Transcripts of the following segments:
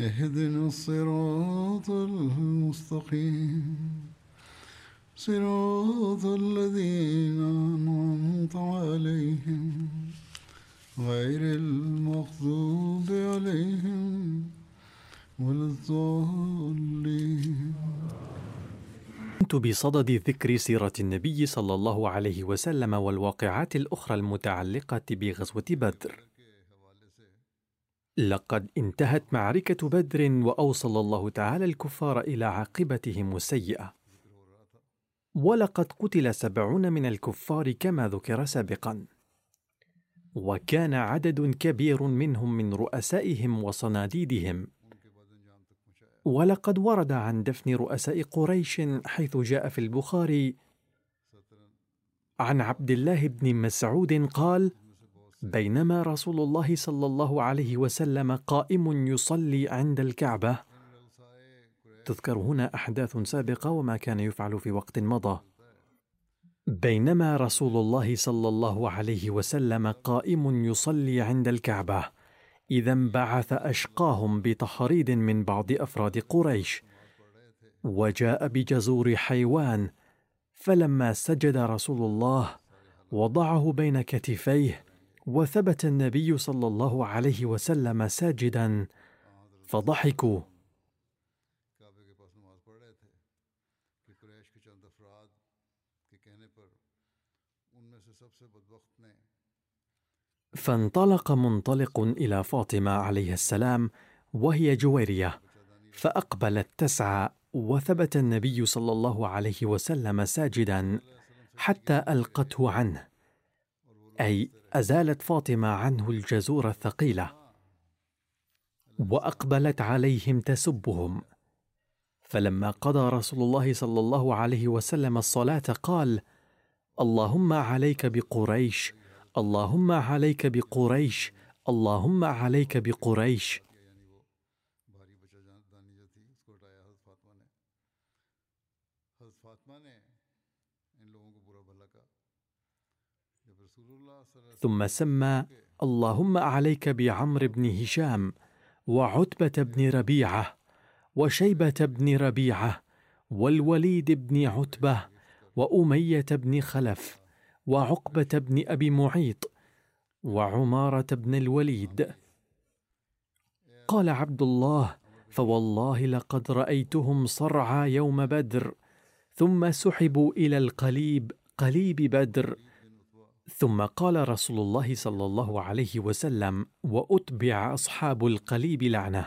اهدنا الصراط المستقيم صراط الذين أنعمت عليهم غير المغضوب عليهم ولا الضالين كنت بصدد ذكر سيرة النبي صلى الله عليه وسلم والواقعات الأخرى المتعلقة بغزوة بدر. لقد انتهت معركة بدر وأوصل الله تعالى الكفار إلى عاقبتهم السيئة. ولقد قتل سبعون من الكفار كما ذكر سابقا. وكان عدد كبير منهم من رؤسائهم وصناديدهم ولقد ورد عن دفن رؤساء قريش حيث جاء في البخاري عن عبد الله بن مسعود قال بينما رسول الله صلى الله عليه وسلم قائم يصلي عند الكعبة. تذكر هنا أحداث سابقة وما كان يفعل في وقت مضى. بينما رسول الله صلى الله عليه وسلم قائم يصلي عند الكعبة إذا انبعث أشقاهم بتحريض من بعض أفراد قريش. وجاء بجزور حيوان فلما سجد رسول الله وضعه بين كتفيه وثبت النبي صلى الله عليه وسلم ساجدا فضحكوا. فانطلق منطلق إلى فاطمة عليه السلام وهي جويرية فاقبلت تسعى وثبت النبي صلى الله عليه وسلم ساجدا حتى ألقته عنه. أي أزالت فاطمة عنه الجزور الثقيلة وأقبلت عليهم تسبهم. فلما قضى رسول الله صلى الله عليه وسلم الصلاة قال اللهم عليك بقريش اللهم عليك بقريش اللهم عليك بقريش ثم سمى اللهم عليك بعمر بن هشام وعتبة بن ربيعة وشيبة بن ربيعة والوليد بن عتبة وأمية بن خلف وعقبة بن أبي معيط وعمارة بن الوليد. قال عبد الله فوالله لقد رأيتهم صرعى يوم بدر ثم سحبوا إلى القليب قليب بدر ثم قال رسول الله صلى الله عليه وسلم وأتبع أصحاب القليب لعنه.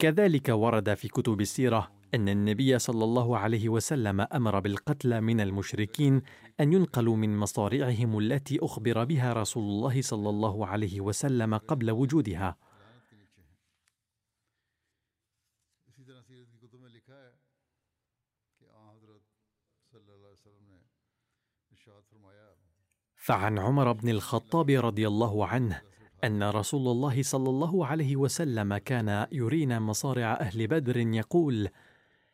كذلك ورد في كتب السيرة أن النبي صلى الله عليه وسلم أمر بالقتل من المشركين أن ينقلوا من مصارعهم التي أخبر بها رسول الله صلى الله عليه وسلم قبل وجودها. فعن عمر بن الخطاب رضي الله عنه أن رسول الله صلى الله عليه وسلم كان يرينا مصارع أهل بدر يقول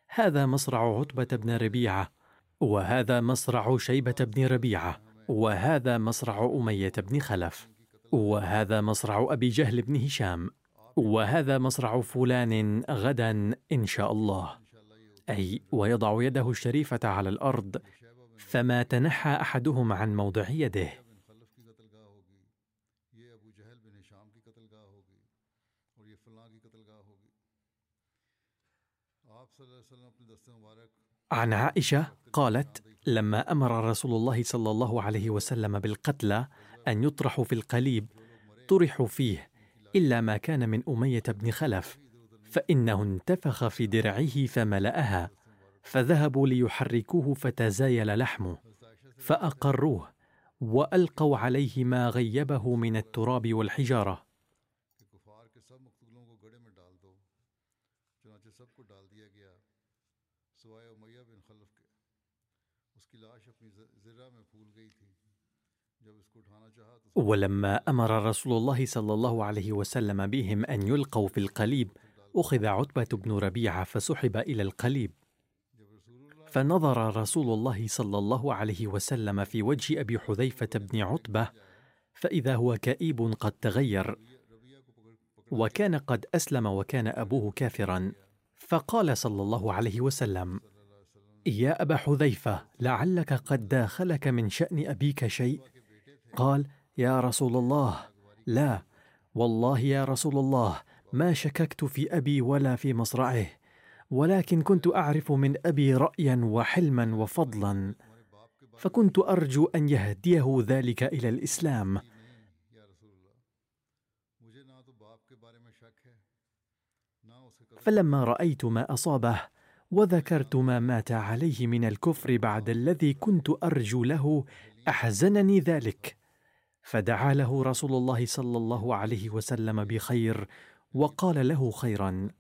هذا مصرع عتبة بن ربيعة وهذا مصرع شيبة بن ربيعة وهذا مصرع أمية بن خلف وهذا مصرع أبي جهل بن هشام وهذا مصرع فلان غدا إن شاء الله. أي ويضع يده الشريفة على الأرض فما تنحى أحدهم عن موضع يده. عن عائشة قالت لما أمر رسول الله صلى الله عليه وسلم بالقتلى أن يطرحوا في القليب طرحوا فيه إلا ما كان من أمية بن خلف فإنه انتفخ في درعه فملأها فذهبوا ليحركوه فتزايل لحمه فأقروه وألقوا عليه ما غيبه من التراب والحجارة ولما أمر رسول الله صلى الله عليه وسلم بهم أن يلقوا في القليب أخذ عتبة بن ربيعة فسحب إلى القليب. فنظر رسول الله صلى الله عليه وسلم في وجه أبي حذيفة بن عتبة فإذا هو كئيب قد تغير. وكان قد أسلم وكان أبوه كافرا. فقال صلى الله عليه وسلم يا أبا حذيفة لعلك قد داخلك من شأن أبيك شيء. قال يا رسول الله. لا والله يا رسول الله ما شككت في أبي ولا في مصرعه ولكن كنت أعرف من أبي رأيا وحلما وفضلا فكنت أرجو أن يهديه ذلك إلى الإسلام. فلما رأيت ما أصابه وذكرت ما مات عليه من الكفر بعد الذي كنت أرجو له أحزنني ذلك. فدعا له رسول الله صلى الله عليه وسلم بخير وقال له خيرا.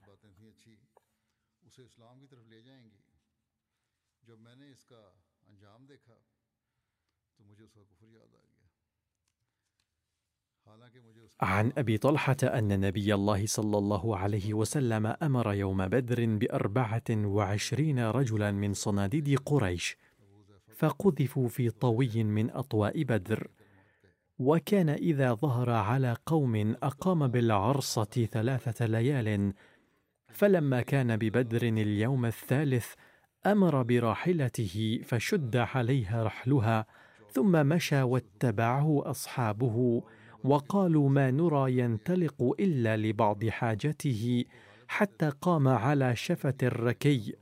عن أبي طلحة أن نبي الله صلى الله عليه وسلم أمر يوم بدر بأربعة وعشرين رجلا من صناديد قريش فقذفوا في طوي من أطواء بدر. وكان إذا ظهر على قوم أقام بالعرصة ثلاثة ليال فلما كان ببدر اليوم الثالث أمر براحلته فشد عليها رحلها ثم مشى واتبعه أصحابه وقالوا ما نرى ينطلق إلا لبعض حاجته حتى قام على شفة الركي.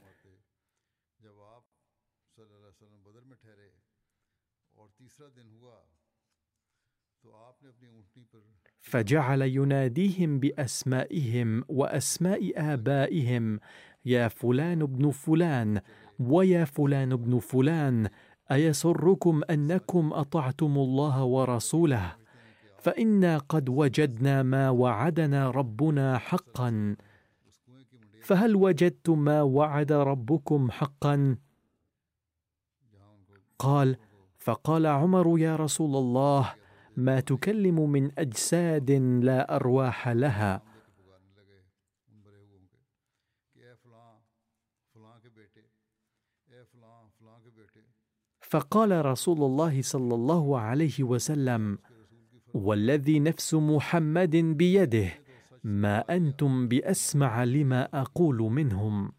فجعل يناديهم بأسمائهم وأسماء آبائهم يا فلان ابن فلان ويا فلان ابن فلان أيسركم أنكم أطعتم الله ورسوله؟ فإنا قد وجدنا ما وعدنا ربنا حقا. فهل وجدتم ما وعد ربكم حقا؟ قال فقال عمر يا رسول الله ما تكلم من أجساد لا أرواح لها. فقال رسول الله صلى الله عليه وسلم والذي نفس محمد بيده ما أنتم بأسمع لما أقول منهم.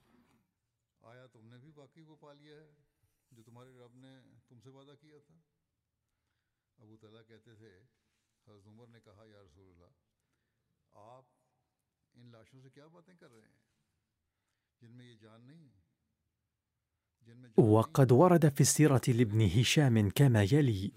وقد ورد في السيرة لابن هشام كما يلي: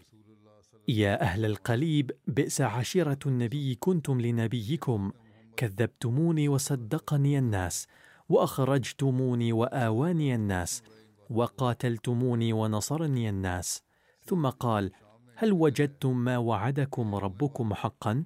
يا أهل القليب بئس عشيرة النبي كنتم لنبيكم كذبتموني وصدقني الناس وأخرجتموني وآواني الناس وقاتلتموني ونصرني الناس. ثم قال هل وجدتم ما وعدكم ربكم حقا؟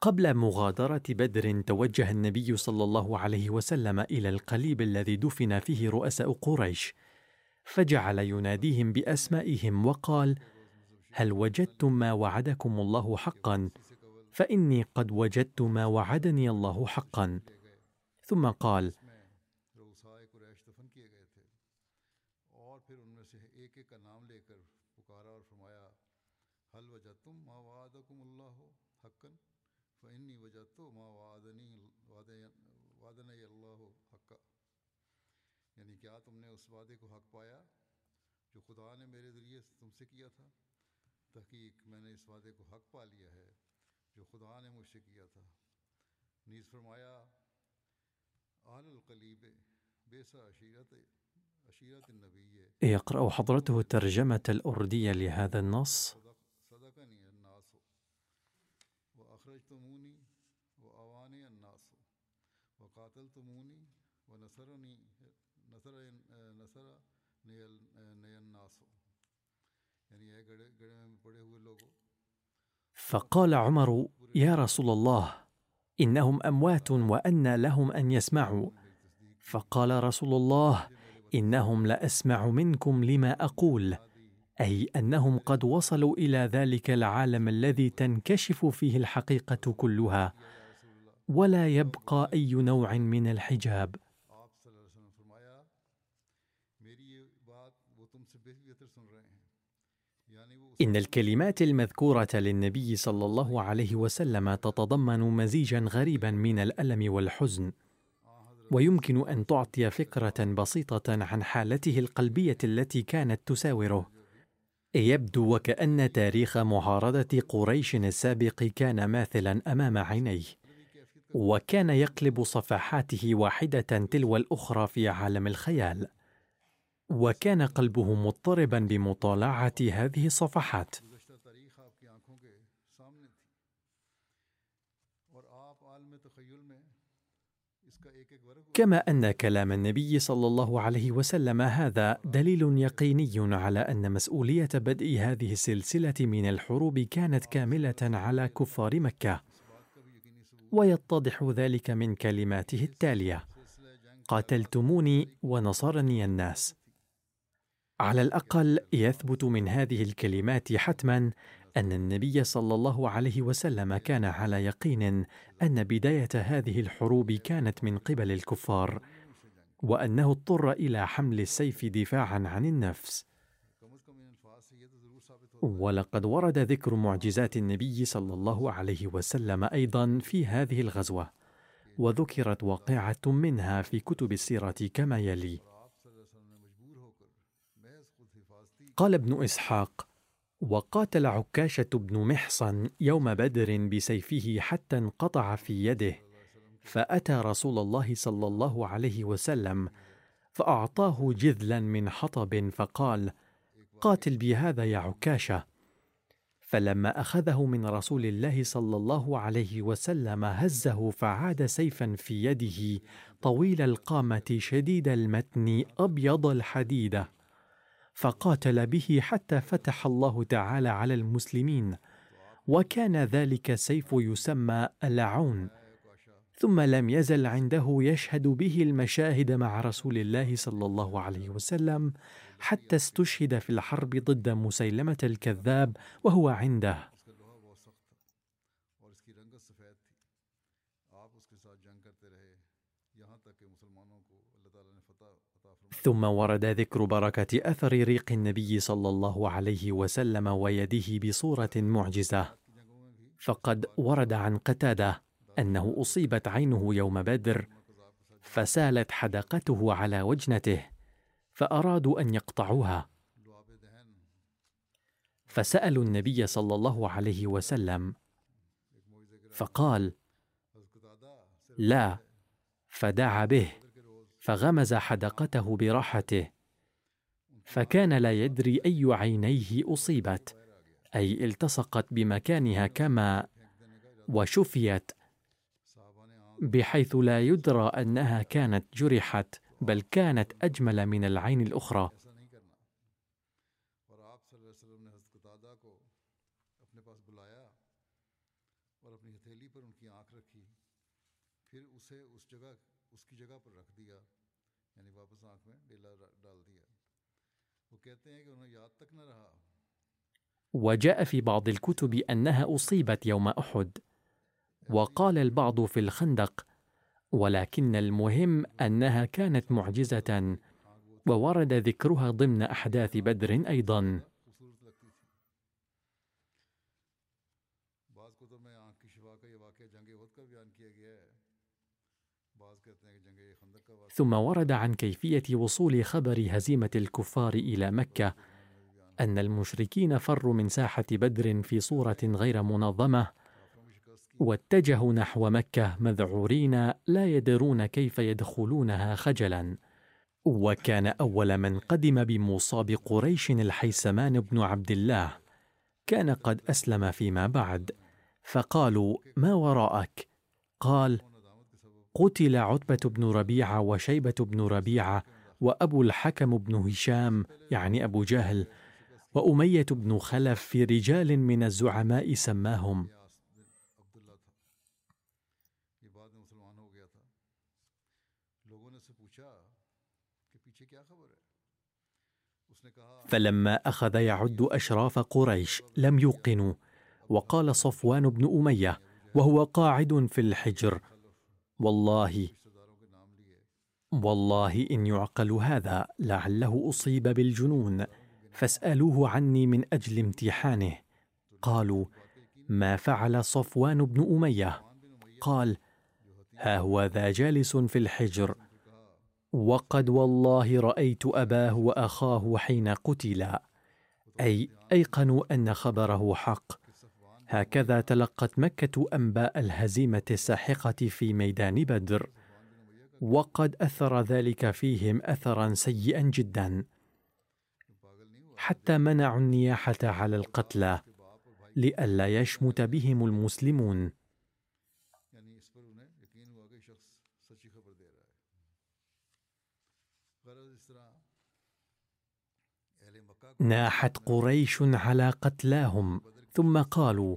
قبل مغادرة بدر توجه النبي صلى الله عليه وسلم إلى القليب الذي دفن فيه رؤساء قريش فجعل يناديهم بأسمائهم وقال هل وجدتم ما وعدكم الله حقا؟ فإني قد وجدت ما وعدني الله حقا. ثم قال تحقیق میں نے اس وعدے کو حق پا لیا ہے يقرأ حضرته الترجمة الأردية لهذا النص. فقال عمر يا رسول الله إنهم أموات وأن لهم أن يسمعوا. فقال رسول الله إنهم لأسمع منكم لما أقول أي أنهم قد وصلوا إلى ذلك العالم الذي تنكشف فيه الحقيقة كلها ولا يبقى أي نوع من الحجاب. إن الكلمات المذكورة للنبي صلى الله عليه وسلم تتضمن مزيجا غريبا من الألم والحزن. ويمكن أن تعطي فكرة بسيطة عن حالته القلبية التي كانت تساوره. يبدو وكأن تاريخ معارضة قريش السابق كان ماثلا أمام عينيه. وكان يقلب صفحاته واحدة تلو الأخرى في عالم الخيال. وكان قلبه مضطربا بمطالعة هذه الصفحات. كما أن كلام النبي صلى الله عليه وسلم هذا دليل يقيني على أن مسؤولية بدء هذه السلسلة من الحروب كانت كاملة على كفار مكة ويتضح ذلك من كلماته التالية قاتلتموني ونصرني الناس. على الأقل يثبت من هذه الكلمات حتما أن النبي صلى الله عليه وسلم كان على يقين أن بداية هذه الحروب كانت من قبل الكفار وأنه اضطر إلى حمل السيف دفاعا عن النفس. ولقد ورد ذكر معجزات النبي صلى الله عليه وسلم أيضا في هذه الغزوة وذكرت واقعة منها في كتب السيرة كما يلي. قال ابن إسحاق وقاتل عكاشة بن محصن يوم بدر بسيفه حتى انقطع في يده فأتى رسول الله صلى الله عليه وسلم فأعطاه جذلا من حطب فقال قاتل بهذا يا عكاشة. فلما أخذه من رسول الله صلى الله عليه وسلم هزه فعاد سيفا في يده طويل القامة شديد المتن أبيض الحديده فقاتل به حتى فتح الله تعالى على المسلمين. وكان ذلك السيف يسمى العون. ثم لم يزل عنده يشهد به المشاهد مع رسول الله صلى الله عليه وسلم حتى استشهد في الحرب ضد مسيلمة الكذاب وهو عنده. ثم ورد ذكر بركة أثر ريق النبي صلى الله عليه وسلم ويده بصورة معجزة. فقد ورد عن قتادة أنه أصيبت عينه يوم بدر فسالت حدقته على وجنته فأرادوا أن يقطعوها. فسألوا النبي صلى الله عليه وسلم فقال لا فدعا به. فغمز حدقته براحته. فكان لا يدري أي عينيه أصيبت أي التصقت بمكانها كما وشفيت بحيث لا يدرى أنها كانت جرحت بل كانت أجمل من العين الأخرى. وجاء في بعض الكتب أنها أصيبت يوم أحد. وقال البعض في الخندق ولكن المهم أنها كانت معجزة وورد ذكرها ضمن أحداث بدر أيضا. ثم ورد عن كيفية وصول خبر هزيمة الكفار إلى مكة أن المشركين فروا من ساحة بدر في صورة غير منظمة واتجهوا نحو مكة مذعورين لا يدرون كيف يدخلونها خجلا. وكان أول من قدم بمصاب قريش الحيسمان بن عبد الله. كان قد أسلم فيما بعد. فقالوا ما وراءك؟ قال قتل عتبة بن ربيعة وشيبة بن ربيعة وأبو الحكم بن هشام يعني أبو جهل وأمية بن خلف في رجال من الزعماء سماهم. فلما أخذ يعد أشراف قريش لم يوقنوا وقال صفوان بن أمية وهو قاعد في الحجر والله والله إن يعقل هذا لعله أصيب بالجنون. فاسألوه عني من أجل امتحانه. قالوا ما فعل صفوان بن أمية؟ قال ها هو ذا جالس في الحجر. وقد والله رأيت أباه وأخاه حين قتلا. أي أيقنوا أن خبره حق. هكذا تلقت مكة أنباء الهزيمة الساحقة في ميدان بدر. وقد أثر ذلك فيهم اثرا سيئا جدا. حتى منعوا النياحة على القتلى لئلا يشمت بهم المسلمون. ناحت قريش على قتلاهم ثم قالوا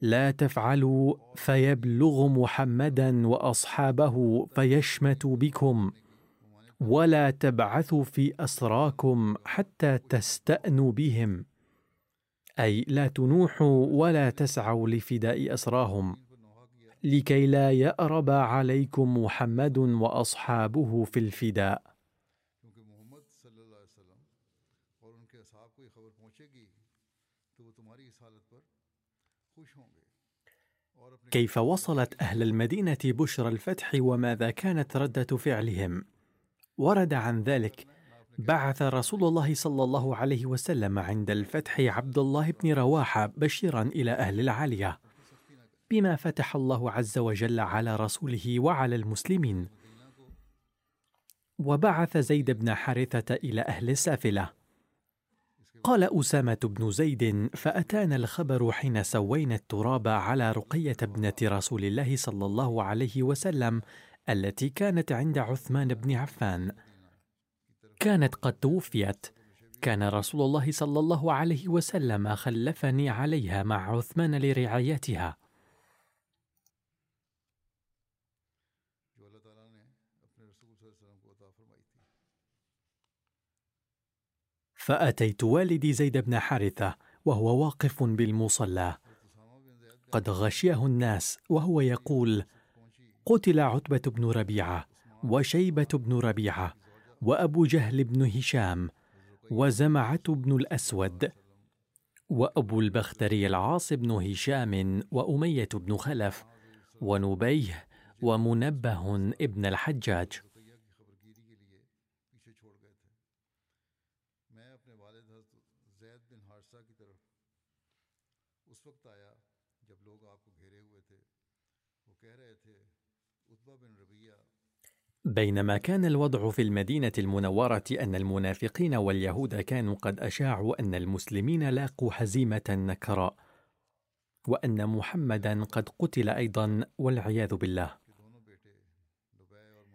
لا تفعلوا فيبلغ محمدا وأصحابه فيشمتوا بكم. ولا تبعثوا في أسراكم حتى تستأنوا بهم. أي لا تنوحوا ولا تسعوا لفداء أسراهم لكي لا يأرب عليكم محمد وأصحابه في الفداء. كيف وصلت أهل المدينة بشرى الفتح وماذا كانت ردة فعلهم؟ ورد عن ذلك بعث رسول الله صلى الله عليه وسلم عند الفتح عبد الله بن رواحه بشيرا إلى أهل العالية بما فتح الله عز وجل على رسوله وعلى المسلمين. وبعث زيد بن حارثة إلى أهل السافلة. قال أسامة بن زيد: فأتانا الخبر حين سوينا التراب على رقية ابنة رسول الله صلى الله عليه وسلم التي كانت عند عثمان بن عفان. كانت قد توفيت. كان رسول الله صلى الله عليه وسلم خلفني عليها مع عثمان لرعايتها. فأتيت والدي زيد بن حارثة وهو واقف بالمصلى قد غشيه الناس وهو يقول قتل عتبة بن ربيعة وشيبة بن ربيعة وأبو جهل بن هشام وزمعة بن الأسود وأبو البختري العاص بن هشام وأمية بن خلف ونبيه ومنبه ابن الحجاج. بينما كان الوضع في المدينة المنورة أن المنافقين واليهود كانوا قد أشاعوا أن المسلمين لاقوا هزيمة نكراء، وأن محمدا قد قتل أيضا والعياذ بالله.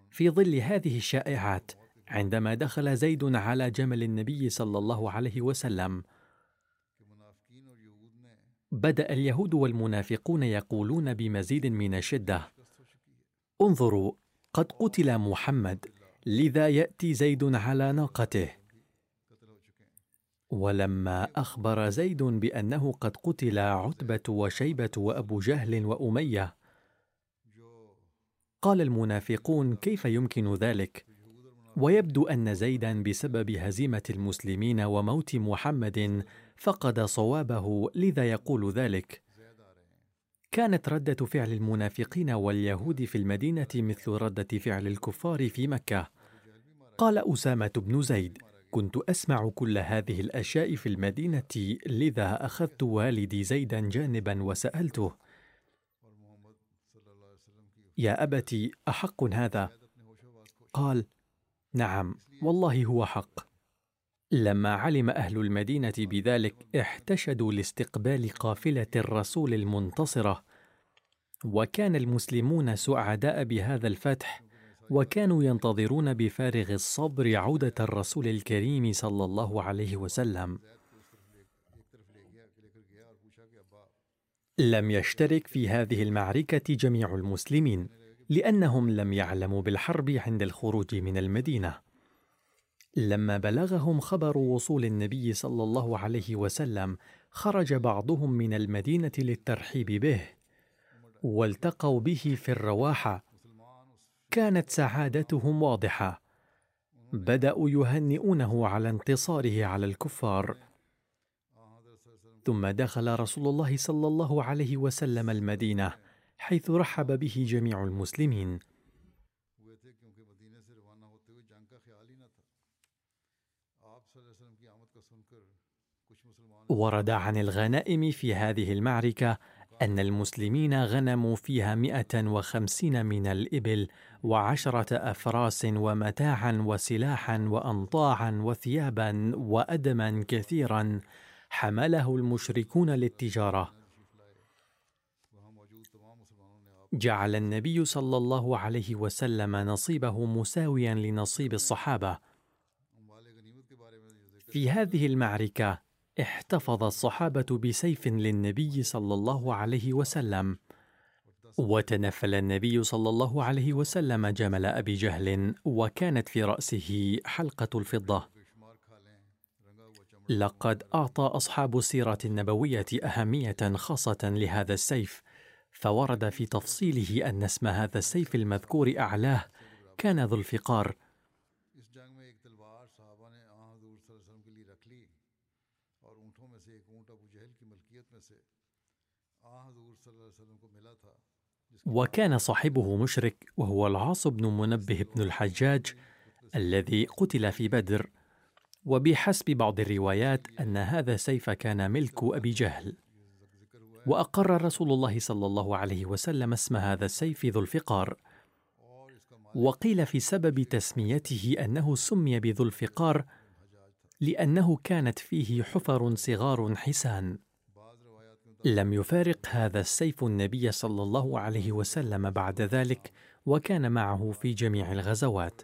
في ظل هذه الشائعات، عندما دخل زيد على جمل النبي صلى الله عليه وسلم، بدأ اليهود والمنافقون يقولون بمزيد من الشدة: انظروا قد قتل محمد لذا يأتي زيد على ناقته. ولما أخبر زيد بأنه قد قتل عتبة وشيبة وأبو جهل وأمية قال المنافقون كيف يمكن ذلك؟ ويبدو أن زيدا بسبب هزيمة المسلمين وموت محمد فقد صوابه لذا يقول ذلك. كانت ردة فعل المنافقين واليهود في المدينة مثل ردة فعل الكفار في مكة. قال أسامة بن زيد كنت أسمع كل هذه الأشياء في المدينة لذا أخذت والدي زيدا جانبا وسألته يا ابت أحق هذا؟ قال نعم والله هو حق. لما علم أهل المدينة بذلك احتشدوا لاستقبال قافلة الرسول المنتصرة. وكان المسلمون سعداء بهذا الفتح وكانوا ينتظرون بفارغ الصبر عودة الرسول الكريم صلى الله عليه وسلم. لم يشترك في هذه المعركة جميع المسلمين لأنهم لم يعلموا بالحرب عند الخروج من المدينة. لما بلغهم خبر وصول النبي صلى الله عليه وسلم خرج بعضهم من المدينة للترحيب به والتقوا به في الرواحة. كانت سعادتهم واضحة. بدأوا يهنئونه على انتصاره على الكفار. ثم دخل رسول الله صلى الله عليه وسلم المدينة حيث رحب به جميع المسلمين. ورد عن الغنائم في هذه المعركة أن المسلمين غنموا فيها مئة وخمسين من الإبل وعشرة أفراس ومتاعا وسلاحا وأنطاعا وثيابا وأدما كثيرا حمله المشركون للتجارة. جعل النبي صلى الله عليه وسلم نصيبه مساويا لنصيب الصحابة. في هذه المعركة احتفظ الصحابة بسيف للنبي صلى الله عليه وسلم. وتنفل النبي صلى الله عليه وسلم جمل أبي جهل وكانت في رأسه حلقة الفضة. لقد أعطى أصحاب السيرة النبوية أهمية خاصة لهذا السيف فورد في تفصيله أن اسم هذا السيف المذكور أعلاه كان ذو الفقار وكان صاحبه مشرك وهو العاص بن منبه بن الحجاج الذي قتل في بدر. وبحسب بعض الروايات أن هذا السيف كان ملك أبي جهل. وأقر رسول الله صلى الله عليه وسلم اسم هذا السيف ذو الفقار. وقيل في سبب تسميته أنه سمي بذو الفقار لأنه كانت فيه حفر صغار حسان. لم يفارق هذا السيف النبي صلى الله عليه وسلم بعد ذلك وكان معه في جميع الغزوات.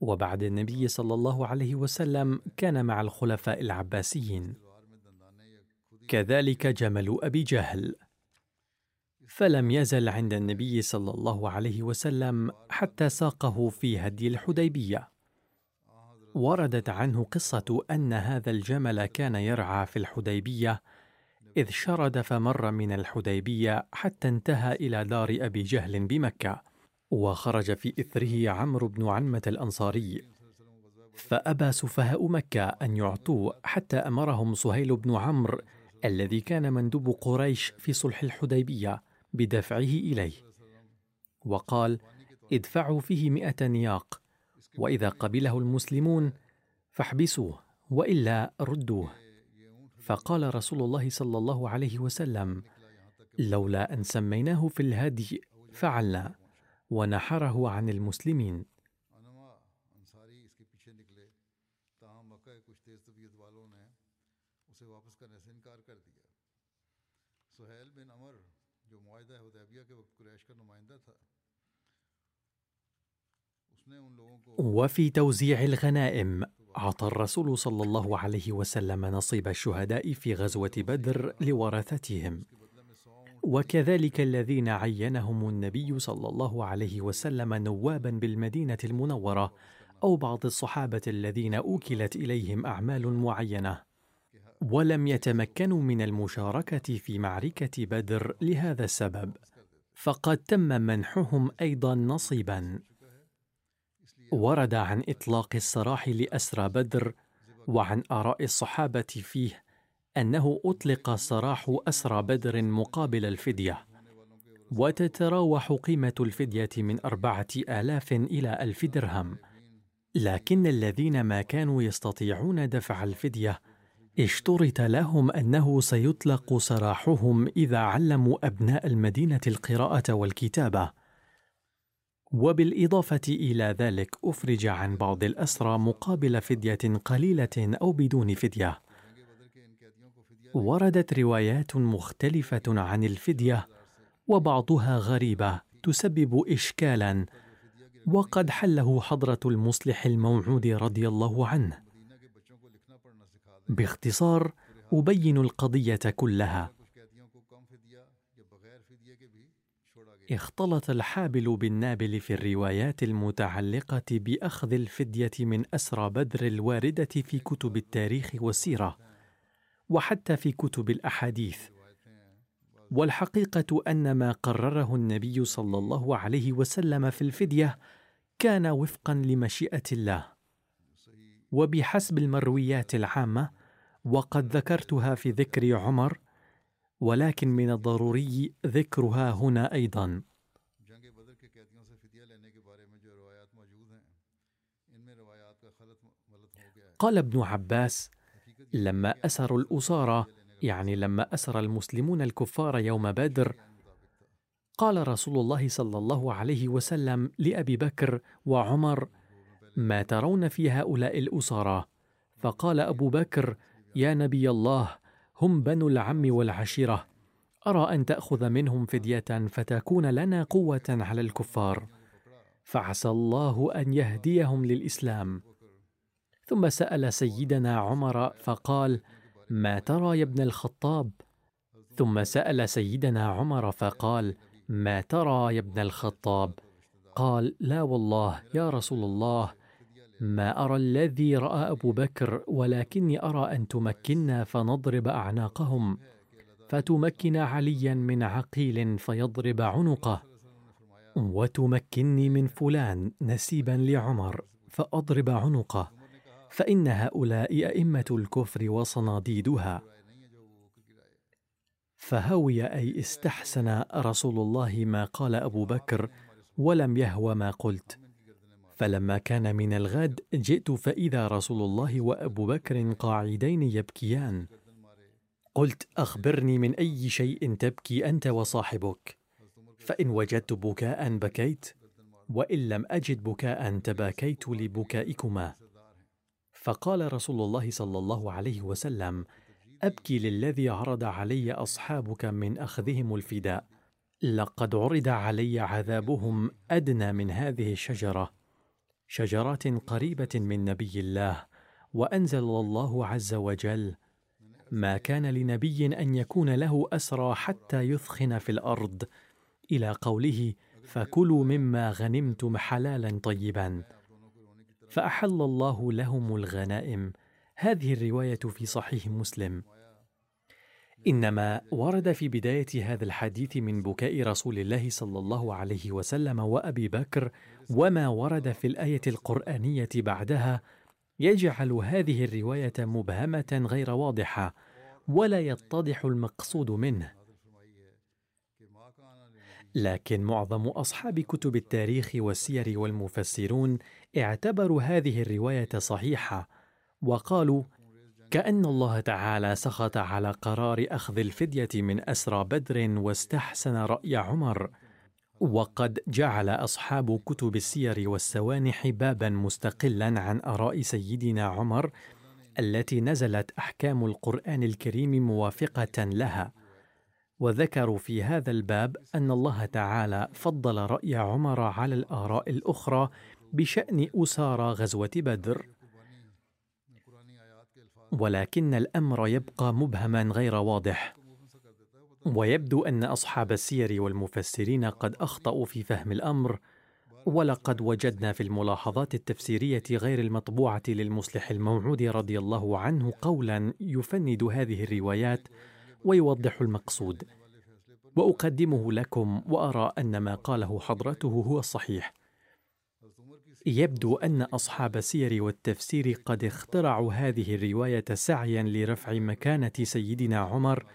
وبعد النبي صلى الله عليه وسلم كان مع الخلفاء العباسيين. كذلك جمل أبي جهل. فلم يزل عند النبي صلى الله عليه وسلم حتى ساقه في هدي الحديبية. وردت عنه قصة أن هذا الجمل كان يرعى في الحديبية إذ شرد فمر من الحديبية حتى انتهى إلى دار أبي جهل بمكة وخرج في إثره عمرو بن عنمة الأنصاري. فأبى سفهاء مكة أن يعطوه حتى أمرهم سهيل بن عمرو الذي كان مندوب قريش في صلح الحديبية بدفعه إليه. وقال ادفعوا فيه مئة نياق وإذا قبله المسلمون فاحبسوه وإلا ردوه. فقال رسول الله صلى الله عليه وسلم لولا أن سميناه في الهدي فعلنا ونحره عن المسلمين. وفي توزيع الغنائم أعطى الرسول صلى الله عليه وسلم نصيب الشهداء في غزوة بدر لورثتهم وكذلك الذين عينهم النبي صلى الله عليه وسلم نوابا بالمدينة المنورة أو بعض الصحابة الذين أوكلت إليهم أعمال معينة. ولم يتمكنوا من المشاركة في معركة بدر لهذا السبب. فقد تم منحهم أيضا نصيبا. ورد عن إطلاق السراح لأسرى بدر وعن آراء الصحابة فيه أنه أطلق سراح أسرى بدر مقابل الفدية. وتتراوح قيمة الفدية من أربعة آلاف إلى ألف درهم. لكن الذين ما كانوا يستطيعون دفع الفدية اشترط لهم أنه سيطلق سراحهم إذا علموا أبناء المدينة القراءة والكتابة. وبالإضافة إلى ذلك أفرج عن بعض الأسرى مقابل فدية قليلة أو بدون فدية. وردت روايات مختلفة عن الفدية وبعضها غريبة تسبب اشكالا وقد حله حضرة المصلح الموعود رضي الله عنه. باختصار أبين القضية كلها. اختلط الحابل بالنابل في الروايات المتعلقة بأخذ الفدية من أسرى بدر الواردة في كتب التاريخ والسيرة وحتى في كتب الأحاديث. والحقيقة أن ما قرره النبي صلى الله عليه وسلم في الفدية كان وفقا لمشيئة الله. وبحسب المرويات العامة وقد ذكرتها في ذكر عمر ولكن من الضروري ذكرها هنا أيضا. قال ابن عباس لما اسروا الأسارى يعني لما أسر المسلمون الكفار يوم بدر قال رسول الله صلى الله عليه وسلم لأبي بكر وعمر ما ترون في هؤلاء الأسارى؟ فقال أبو بكر يا نبي الله هم بنو العم والعشيرة. أرى أن تأخذ منهم فدية فتكون لنا قوة على الكفار. فعسى الله أن يهديهم للإسلام. ثم سأل سيدنا عمر فقال ما ترى يا ابن الخطاب؟ ثم سأل سيدنا عمر فقال ما ترى يا ابن الخطاب؟ قال لا والله يا رسول الله ما أرى الذي رأى أبو بكر ولكني أرى أن تمكنا فنضرب أعناقهم. فتمكن عليا من عقيل فيضرب عنقه. وتمكني من فلان نسيبا لعمر فأضرب عنقه. فإن هؤلاء أئمة الكفر وصناديدها. فهوي أي استحسن رسول الله ما قال أبو بكر ولم يهو ما قلت. فلما كان من الغد جئت فإذا رسول الله وأبو بكر قاعدين يبكيان. قلت أخبرني من أي شيء تبكي أنت وصاحبك. فإن وجدت بكاء بكيت وإن لم أجد بكاء تباكيت لبكائكما. فقال رسول الله صلى الله عليه وسلم أبكي للذي عرض علي أصحابك من أخذهم الفداء. لقد عرض علي عذابهم أدنى من هذه الشجرة. شجرات قريبة من نبي الله وأنزل الله عز وجل ما كان لنبي أن يكون له أسرى حتى يثخن في الأرض. إلى قوله فكلوا مما غنمتم حلالا طيبا فأحل الله لهم الغنائم. هذه الرواية في صحيح مسلم. إنما ورد في بداية هذا الحديث من بكاء رسول الله صلى الله عليه وسلم وأبي بكر وما ورد في الآية القرآنية بعدها يجعل هذه الرواية مبهمة غير واضحة ولا يتضح المقصود منه. لكن معظم أصحاب كتب التاريخ والسير والمفسرون اعتبروا هذه الرواية صحيحة وقالوا كأن الله تعالى سخط على قرار أخذ الفدية من أسرى بدر واستحسن رأي عمر. وقد جعل أصحاب كتب السير والسوانح بابا مستقلا عن آراء سيدنا عمر التي نزلت أحكام القرآن الكريم موافقة لها. وذكروا في هذا الباب أن الله تعالى فضل رأي عمر على الآراء الأخرى بشأن أسارى غزوة بدر. ولكن الأمر يبقى مبهما غير واضح. ويبدو أن أصحاب السير والمفسرين قد أخطأوا في فهم الأمر ولقد وجدنا في الملاحظات التفسيرية غير المطبوعة للمصلح الموعود رضي الله عنه قولا يفند هذه الروايات ويوضح المقصود. وأقدمه لكم وأرى أن ما قاله حضرته هو الصحيح. يبدو أن أصحاب السير والتفسير قد اخترعوا هذه الرواية سعيا لرفع مكانة سيدنا عمر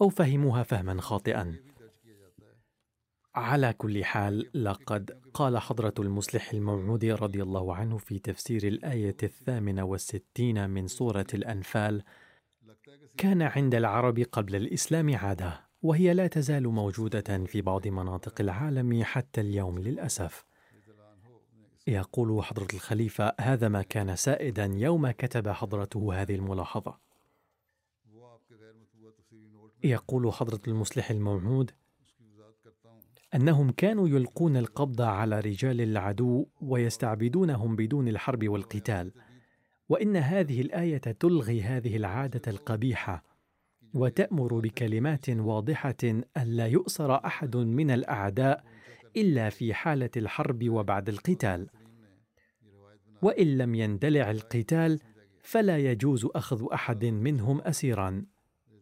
أو فهموها فهما خاطئا. على كل حال لقد قال حضرة المصلح الموعود رضي الله عنه في تفسير الآية الثامنة والستين من سورة الأنفال كان عند العرب قبل الإسلام عادة وهي لا تزال موجودة في بعض مناطق العالم حتى اليوم للأسف. يقول حضرة الخليفة هذا ما كان سائدا يوم كتب حضرته هذه الملاحظة. يقول حضرة المصلح الموعود أنهم كانوا يلقون القبض على رجال العدو ويستعبدونهم بدون الحرب والقتال وإن هذه الآية تلغي هذه العادة القبيحة وتأمر بكلمات واضحة الا يؤسر أحد من الأعداء إلا في حالة الحرب وبعد القتال. وإن لم يندلع القتال فلا يجوز أخذ أحد منهم أسيرا.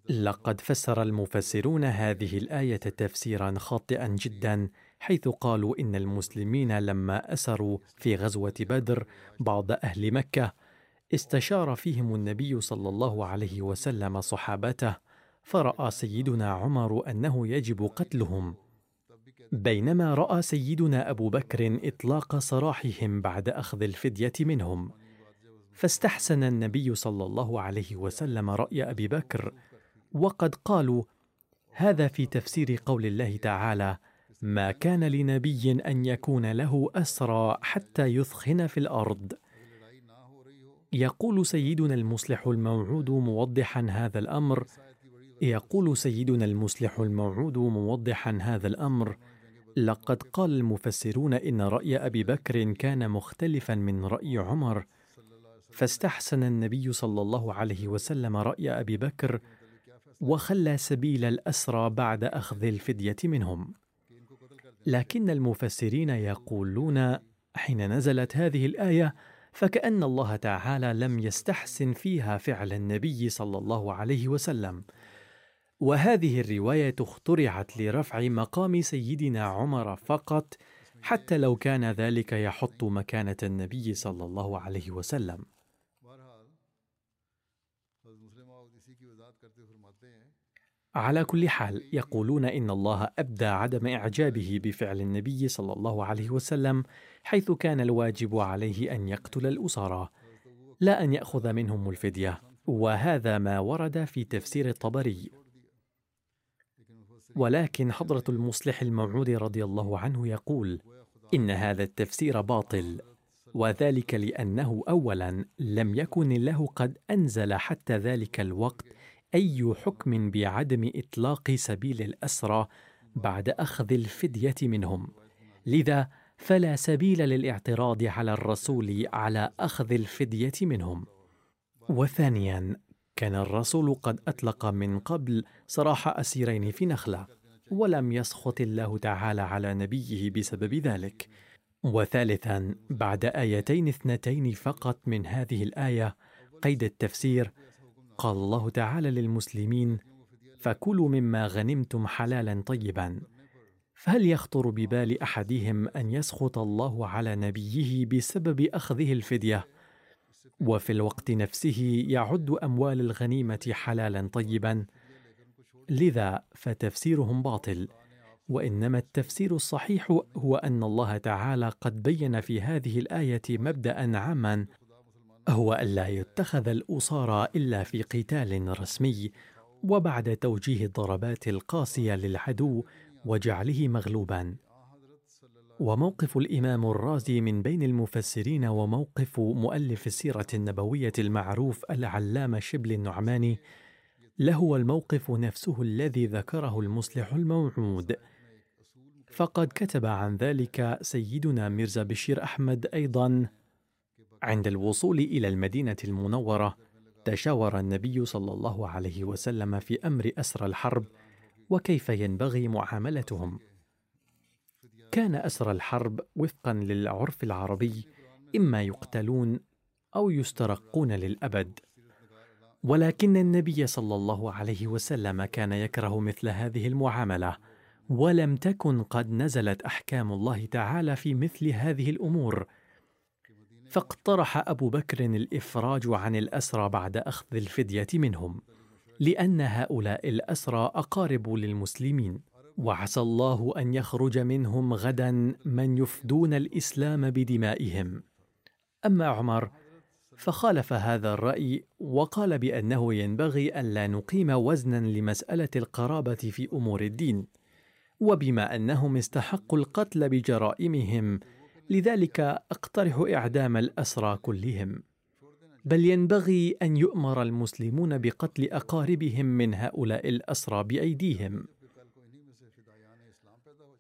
لقد فسر المفسرون هذه الآية تفسيرا خاطئا جدا حيث قالوا إن المسلمين لما أسروا في غزوة بدر بعض أهل مكة استشار فيهم النبي صلى الله عليه وسلم صحابته فرأى سيدنا عمر أنه يجب قتلهم. بينما رأى سيدنا أبو بكر إطلاق سراحهم بعد أخذ الفدية منهم. فاستحسن النبي صلى الله عليه وسلم رأي أبي بكر وقد قالوا هذا في تفسير قول الله تعالى ما كان لنبي أن يكون له أسرى حتى يثخن في الأرض. يقول سيدنا المصلح الموعود موضحا هذا الأمر يقول سيدنا المصلح الموعود موضحا هذا الأمر لقد قال المفسرون إن رأي أبي بكر كان مختلفا من رأي عمر فاستحسن النبي صلى الله عليه وسلم رأي أبي بكر وخلى سبيل الأسرى بعد أخذ الفدية منهم. لكن المفسرين يقولون حين نزلت هذه الآية فكأن الله تعالى لم يستحسن فيها فعل النبي صلى الله عليه وسلم. وهذه الرواية اخترعت لرفع مقام سيدنا عمر فقط حتى لو كان ذلك يحط مكانة النبي صلى الله عليه وسلم. على كل حال يقولون إن الله أبدى عدم إعجابه بفعل النبي صلى الله عليه وسلم حيث كان الواجب عليه أن يقتل الاسارى لا أن يأخذ منهم الفدية. وهذا ما ورد في تفسير الطبري. ولكن حضرة المصلح الموعود رضي الله عنه يقول إن هذا التفسير باطل وذلك لأنه اولا لم يكن الله قد أنزل حتى ذلك الوقت أي حكم بعدم إطلاق سبيل الأسرى بعد أخذ الفدية منهم. لذا فلا سبيل للاعتراض على الرسول على أخذ الفدية منهم. وثانيا كان الرسول قد أطلق من قبل سراح أسيرين في نخلة ولم يسخط الله تعالى على نبيه بسبب ذلك. وثالثا بعد آيتين اثنتين فقط من هذه الآية قيد التفسير قال الله تعالى للمسلمين فكلوا مما غنمتم حلالا طيبا فهل يخطر ببال أحدهم أن يسخط الله على نبيه بسبب أخذه الفدية؟ وفي الوقت نفسه يعد أموال الغنيمة حلالا طيبا. لذا فتفسيرهم باطل وإنما التفسير الصحيح هو أن الله تعالى قد بين في هذه الآية مبدا عاما هو ألا يتخذ الأسارى إلا في قتال رسمي وبعد توجيه الضربات القاسية للعدو وجعله مغلوبا. وموقف الإمام الرازي من بين المفسرين وموقف مؤلف السيرة النبوية المعروف العلامة شبل النعماني لهو الموقف نفسه الذي ذكره المصلح الموعود. فقد كتب عن ذلك سيدنا ميرزا بشير أحمد أيضا. عند الوصول إلى المدينة المنورة تشاور النبي صلى الله عليه وسلم في أمر أسرى الحرب وكيف ينبغي معاملتهم. كان أسرى الحرب وفقا للعرف العربي إما يقتلون أو يسترقون للأبد. ولكن النبي صلى الله عليه وسلم كان يكره مثل هذه المعاملة ولم تكن قد نزلت أحكام الله تعالى في مثل هذه الأمور. فاقترح أبو بكر الإفراج عن الأسرى بعد أخذ الفدية منهم لأن هؤلاء الأسرى أقارب للمسلمين. وعسى الله أن يخرج منهم غدا من يفدون الإسلام بدمائهم. أما عمر فخالف هذا الرأي وقال بأنه ينبغي الا نقيم وزنا لمسألة القرابة في أمور الدين وبما أنهم استحقوا القتل بجرائمهم لذلك أقترح إعدام الأسرى كلهم. بل ينبغي أن يؤمر المسلمون بقتل أقاربهم من هؤلاء الأسرى بأيديهم.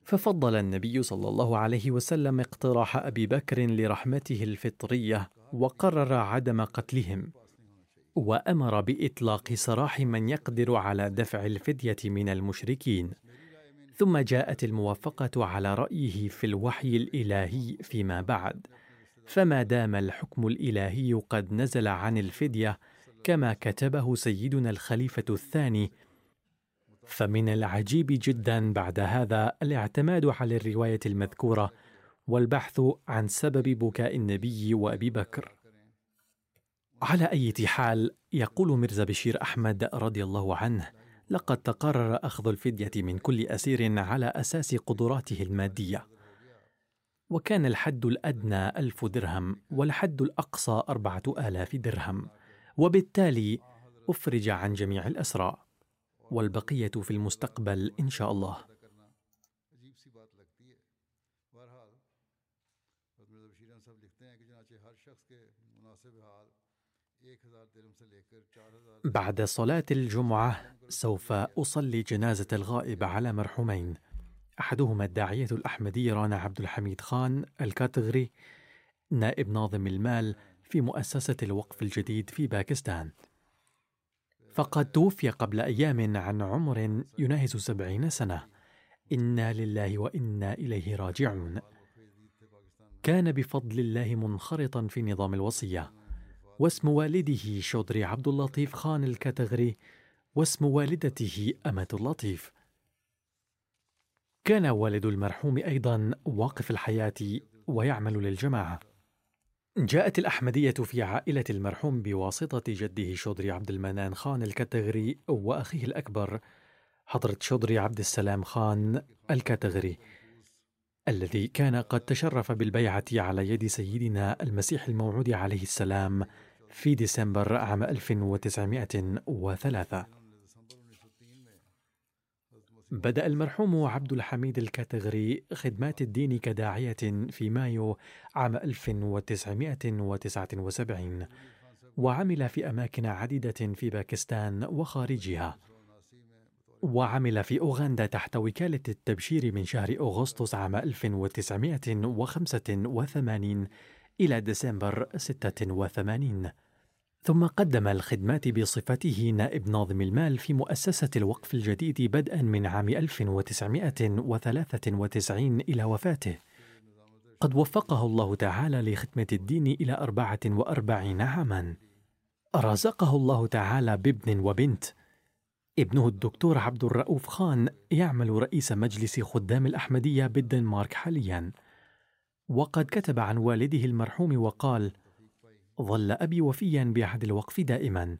ففضل النبي صلى الله عليه وسلم اقتراح أبي بكر لرحمته الفطرية وقرر عدم قتلهم وأمر بإطلاق سراح من يقدر على دفع الفدية من المشركين. ثم جاءت الموافقة على رأيه في الوحي الإلهي فيما بعد. فما دام الحكم الإلهي قد نزل عن الفدية كما كتبه سيدنا الخليفة الثاني فمن العجيب جدا بعد هذا الاعتماد على الرواية المذكورة والبحث عن سبب بكاء النبي وأبي بكر. على أي حال يقول مرزا بشير أحمد رضي الله عنه لقد تقرر أخذ الفدية من كل أسير على أساس قدراته المادية. وكان الحد الأدنى ألف درهم والحد الأقصى أربعة آلاف درهم وبالتالي أفرج عن جميع الأسرى. والبقية في المستقبل إن شاء الله. بعد صلاة الجمعة سوف أصلي جنازة الغائب على مرحومين. أحدهما الداعية الأحمدي رانا عبد الحميد خان الكاتغري نائب ناظم المال في مؤسسة الوقف الجديد في باكستان. فقد توفي قبل أيام عن عمر يناهز سبعين سنة. إنا لله وإنا إليه راجعون. كان بفضل الله منخرطا في نظام الوصية. واسم والده شودري عبد اللطيف خان الكتغري واسم والدته أمة اللطيف. كان والد المرحوم أيضا واقف الحياة ويعمل للجماعة. جاءت الأحمدية في عائلة المرحوم بواسطة جده شودري عبد المنان خان الكتغري وأخيه الأكبر حضرة شودري عبد السلام خان الكتغري الذي كان قد تشرف بالبيعة على يد سيدنا المسيح الموعود عليه السلام في ديسمبر عام 1903 بدأ المرحوم عبد الحميد الكاتغري خدمات الدين كداعية في مايو عام 1979 وعمل في أماكن عديدة في باكستان وخارجها. وعمل في أوغندا تحت وكالة التبشير من شهر أغسطس عام 1985 إلى ديسمبر 86 ثم قدم الخدمات بصفته نائب ناظم المال في مؤسسة الوقف الجديد بدءا من عام 1993 إلى وفاته. قد وفقه الله تعالى لخدمة الدين إلى أربعة وأربعين عاما. رزقه الله تعالى بابن وبنت. ابنه الدكتور عبد الرؤوف خان يعمل رئيس مجلس خدام الأحمدية بالدنمارك حاليا. وقد كتب عن والده المرحوم وقال ظل أبي وفيا بعهد الوقف دائما.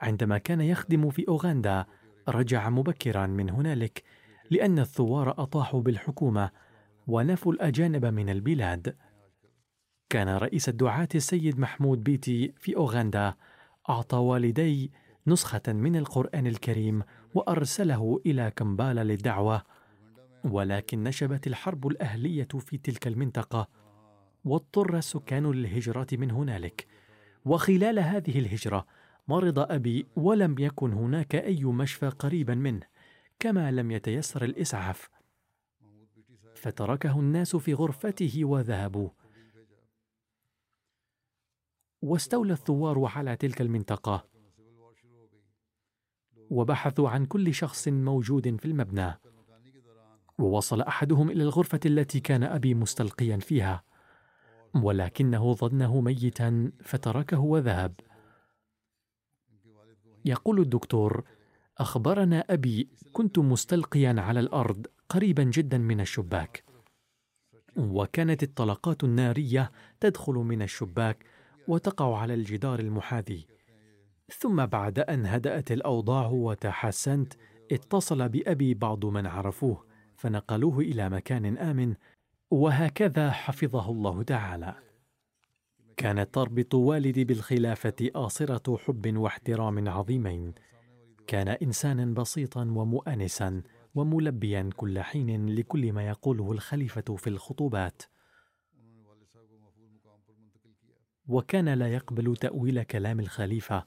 عندما كان يخدم في أوغندا رجع مبكرا من هنالك لأن الثوار أطاحوا بالحكومة ونفوا الأجانب من البلاد. كان رئيس الدعاة السيد محمود بيتي في أوغندا أعطى والدي نسخة من القرآن الكريم وأرسله إلى كمبالا للدعوة ولكن نشبت الحرب الأهلية في تلك المنطقة. واضطر السكان للهجرة من هنالك. وخلال هذه الهجرة مرض أبي ولم يكن هناك أي مشفى قريبا منه كما لم يتيسر الإسعاف. فتركه الناس في غرفته وذهبوا. واستولى الثوار على تلك المنطقة. وبحثوا عن كل شخص موجود في المبنى. ووصل أحدهم إلى الغرفة التي كان أبي مستلقيا فيها. ولكنه ظنه ميتا فتركه وذهب. يقول الدكتور أخبرنا أبي كنت مستلقيا على الأرض قريبا جدا من الشباك. وكانت الطلقات النارية تدخل من الشباك وتقع على الجدار المحاذي. ثم بعد أن هدأت الأوضاع وتحسنت اتصل بأبي بعض من عرفوه فنقلوه إلى مكان آمن وهكذا حفظه الله تعالى. كانت تربط والدي بالخلافة آصرة حب واحترام عظيمين. كان إنسانا بسيطا ومؤنسا وملبيا كل حين لكل ما يقوله الخليفة في الخطوبات. وكان لا يقبل تأويل كلام الخليفة.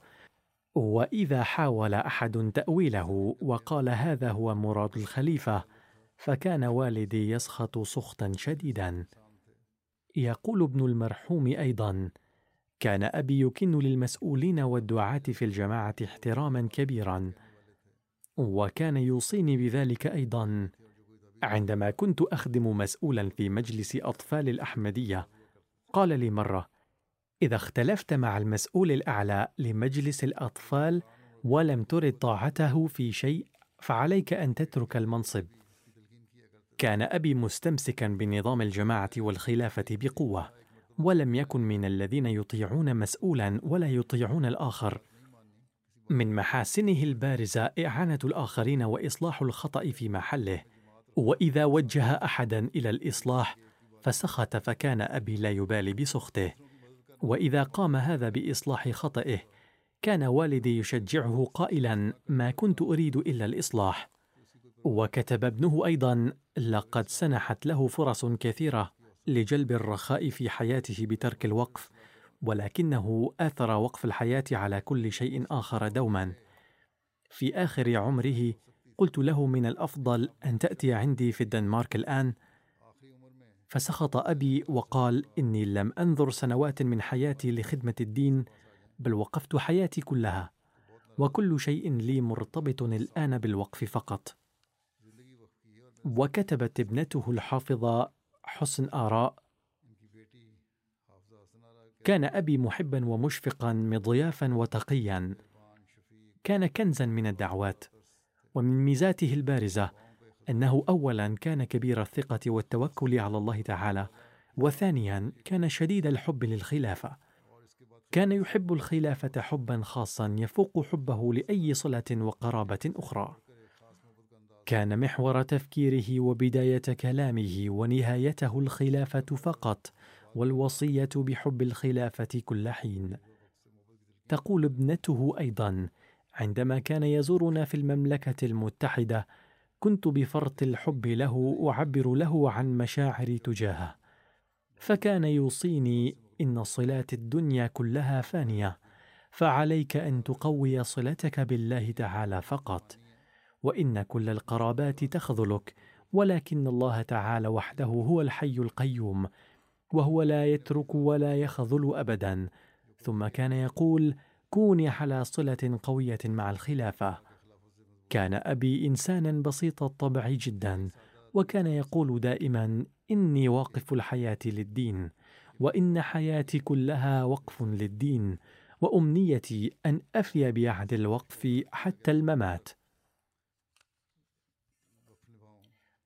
وإذا حاول أحد تأويله وقال هذا هو مراد الخليفة فكان والدي يسخط سخطا شديدا. يقول ابن المرحوم أيضا كان أبي يكن للمسؤولين والدعاة في الجماعة احتراما كبيرا. وكان يوصيني بذلك أيضا. عندما كنت أخدم مسؤولا في مجلس أطفال الأحمدية قال لي مرة إذا اختلفت مع المسؤول الأعلى لمجلس الأطفال ولم ترد طاعته في شيء فعليك أن تترك المنصب. كان أبي مستمسكا بنظام الجماعة والخلافة بقوة ولم يكن من الذين يطيعون مسؤولا ولا يطيعون الآخر. من محاسنه البارزة إعانة الآخرين وإصلاح الخطأ في محله وإذا وجه احدا إلى الإصلاح فسخط فكان أبي لا يبالي بسخطه. وإذا قام هذا بإصلاح خطئه كان والدي يشجعه قائلا ما كنت أريد إلا الإصلاح. وكتب ابنه أيضا لقد سنحت له فرص كثيرة لجلب الرخاء في حياته بترك الوقف ولكنه آثر وقف الحياة على كل شيء آخر دوما. في آخر عمره قلت له من الأفضل أن تأتي عندي في الدنمارك الآن. فسخط أبي وقال إني لم أنظر سنوات من حياتي لخدمة الدين بل وقفت حياتي كلها وكل شيء لي مرتبط الآن بالوقف فقط. وكتبت ابنته الحافظة حسن آراء. كان أبي محبا ومشفقا مضيافا وتقيا. كان كنزا من الدعوات. ومن ميزاته البارزة أنه اولا كان كبير الثقة والتوكل على الله تعالى وثانيا كان شديد الحب للخلافة. كان يحب الخلافة حبا خاصا يفوق حبه لأي صلة وقرابة أخرى. كان محور تفكيره وبداية كلامه ونهايته الخلافة فقط والوصية بحب الخلافة كل حين. تقول ابنته أيضا عندما كان يزورنا في المملكة المتحدة كنت بفرط الحب له اعبر له عن مشاعري تجاهه. فكان يوصيني إن صلات الدنيا كلها فانية فعليك أن تقوي صلتك بالله تعالى فقط. وإن كل القرابات تخذلك ولكن الله تعالى وحده هو الحي القيوم وهو لا يترك ولا يخذل ابدا. ثم كان يقول كوني على صلة قوية مع الخلافة كان أبي انسانا بسيط الطبع جدا وكان يقول دائما إني واقف الحياة للدين وإن حياتي كلها وقف للدين وأمنيتي أن أفي بعهد الوقف حتى الممات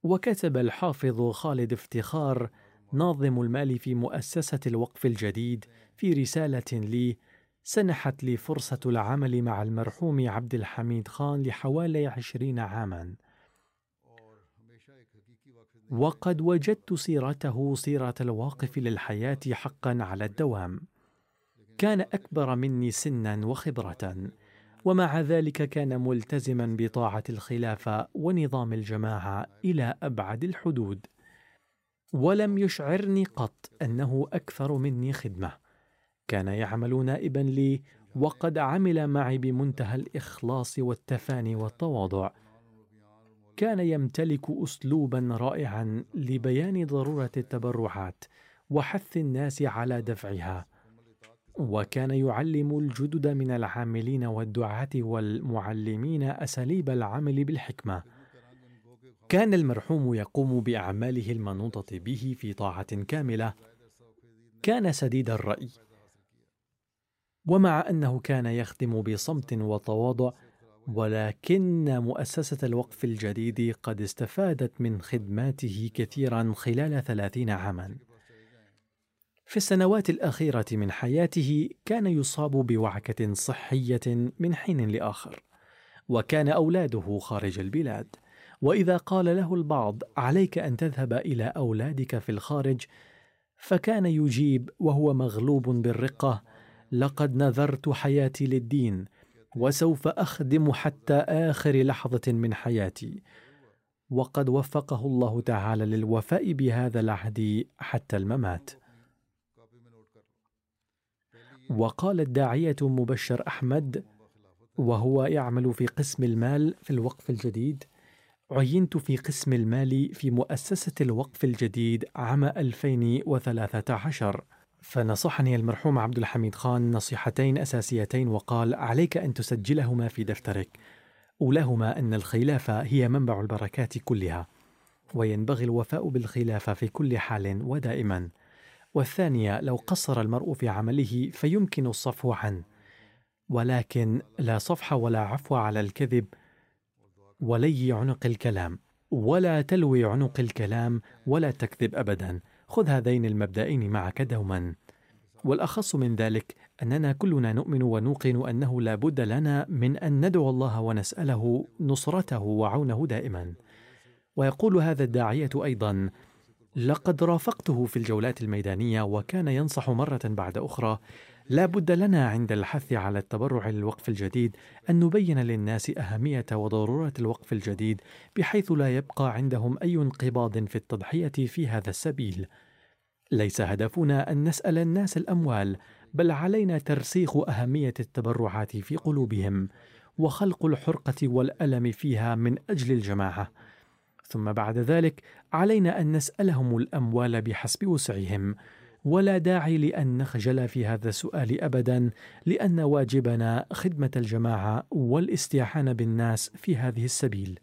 وكتب الحافظ خالد افتخار ناظم المال في مؤسسة الوقف الجديد في رسالة لي سنحت لي فرصة العمل مع المرحوم عبد الحميد خان لحوالي عشرين عاما. وقد وجدت سيرته سيرة الواقف للحياة حقا على الدوام. كان أكبر مني سنا وخبرة. ومع ذلك كان ملتزما بطاعة الخلافة ونظام الجماعة إلى أبعد الحدود. ولم يشعرني قط أنه أكثر مني خدمة. كان يعمل نائبا لي وقد عمل معي بمنتهى الإخلاص والتفاني والتواضع. كان يمتلك اسلوبا رائعا لبيان ضرورة التبرعات وحث الناس على دفعها. وكان يعلم الجدد من العاملين والدعاة والمعلمين أساليب العمل بالحكمة. كان المرحوم يقوم بأعماله المنوطة به في طاعة كاملة. كان سديد الرأي. ومع أنه كان يخدم بصمت وتواضع ولكن مؤسسة الوقف الجديد قد استفادت من خدماته كثيرا خلال ثلاثين عاما. في السنوات الأخيرة من حياته كان يصاب بوعكة صحية من حين لآخر وكان أولاده خارج البلاد. وإذا قال له البعض عليك أن تذهب إلى أولادك في الخارج فكان يجيب وهو مغلوب بالرقة لقد نذرت حياتي للدين وسوف أخدم حتى آخر لحظة من حياتي. وقد وفقه الله تعالى للوفاء بهذا العهد حتى الممات. وقال الداعية مبشر أحمد وهو يعمل في قسم المال في الوقف الجديد عينت في قسم المال في مؤسسة الوقف الجديد عام 2013 فنصحني المرحوم عبد الحميد خان نصيحتين أساسيتين وقال: عليك أن تسجلهما في دفترك. أولاهما أن الخلافه هي منبع البركات كلها، وينبغي الوفاء بالخلافه في كل حال ودائما. والثانية لو قصر المرء في عمله فيمكن الصفو عنه، ولكن لا صفح ولا عفو على الكذب ولي عنق الكلام، ولا تلوي عنق الكلام ولا تكذب ابدا. خذ هذين المبدأين معك دوما والأخص من ذلك أننا كلنا نؤمن ونوقن أنه لا بد لنا من أن ندعو الله ونسأله نصرته وعونه دائما ويقول هذا الداعية أيضا لقد رافقته في الجولات الميدانية وكان ينصح مرة بعد أخرى لا بد لنا عند الحث على التبرع للوقف الجديد أن نبين للناس أهمية وضرورة الوقف الجديد بحيث لا يبقى عندهم أي انقباض في التضحية في هذا السبيل. ليس هدفنا أن نسأل الناس الأموال، بل علينا ترسيخ أهمية التبرعات في قلوبهم، وخلق الحرقة والألم فيها من أجل الجماعة. ثم بعد ذلك علينا أن نسألهم الأموال بحسب وسعهم، ولا داعي لأن نخجل في هذا السؤال ابدا لأن واجبنا خدمة الجماعة والاستيحان بالناس في هذه السبيل.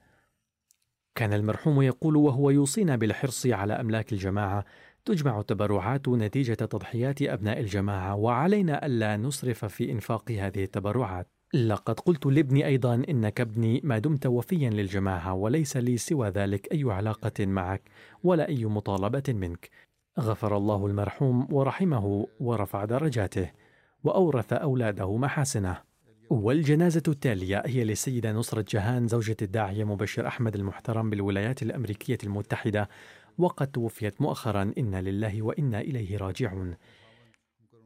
كان المرحوم يقول وهو يوصينا بالحرص على أملاك الجماعة تجمع التبرعات نتيجة تضحيات أبناء الجماعة وعلينا ألا نسرف في إنفاق هذه التبرعات. لقد قلت لابني أيضا إنك ابني ما دمت وفيا للجماعة وليس لي سوى ذلك أي علاقة معك ولا أي مطالبة منك. غفر الله المرحوم ورحمه ورفع درجاته وأورث أولاده محاسنه. والجنازة التالية هي للسيدة نصرة جهان زوجة الداعية مبشر أحمد المحترم بالولايات الأمريكية المتحدة وقد توفيت مؤخرا. إنا لله وإنا إليه راجعون.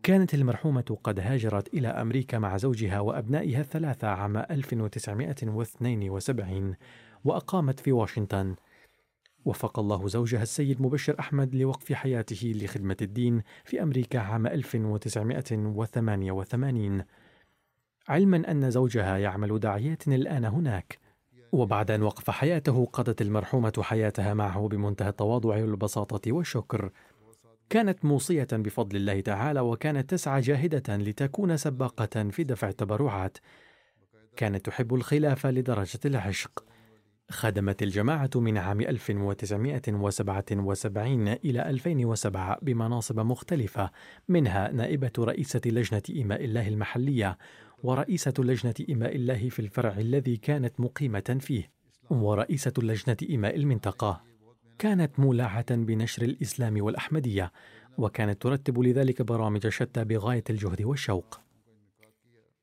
كانت المرحومة قد هاجرت إلى أمريكا مع زوجها وأبنائها الثلاثة عام 1972 وأقامت في واشنطن. وفق الله زوجها السيد مبشر أحمد لوقف حياته لخدمة الدين في أمريكا عام 1988 علما أن زوجها يعمل داعيات الآن هناك. وبعد أن وقف حياته قضت المرحومة حياتها معه بمنتهى التواضع والبساطة والشكر. كانت موصية بفضل الله تعالى وكانت تسعى جاهدة لتكون سباقة في دفع التبرعات. كانت تحب الخلافة لدرجة العشق. خدمت الجماعة من عام 1977 إلى 2007 بمناصب مختلفة منها نائبة رئيسة لجنة إيماء الله المحلية ورئيسة لجنة إيماء الله في الفرع الذي كانت مقيمة فيه ورئيسة لجنة إيماء المنطقة. كانت مولعة بنشر الإسلام والأحمدية وكانت ترتب لذلك برامج شتى بغاية الجهد والشوق.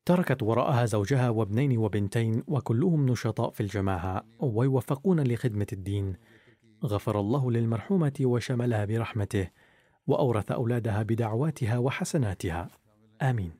تركت وراءها زوجها وابنين وبنتين وكلهم نشطاء في الجماعة ويوفقون لخدمة الدين. غفر الله للمرحومة وشملها برحمته وأورث أولادها بدعواتها وحسناتها. آمين.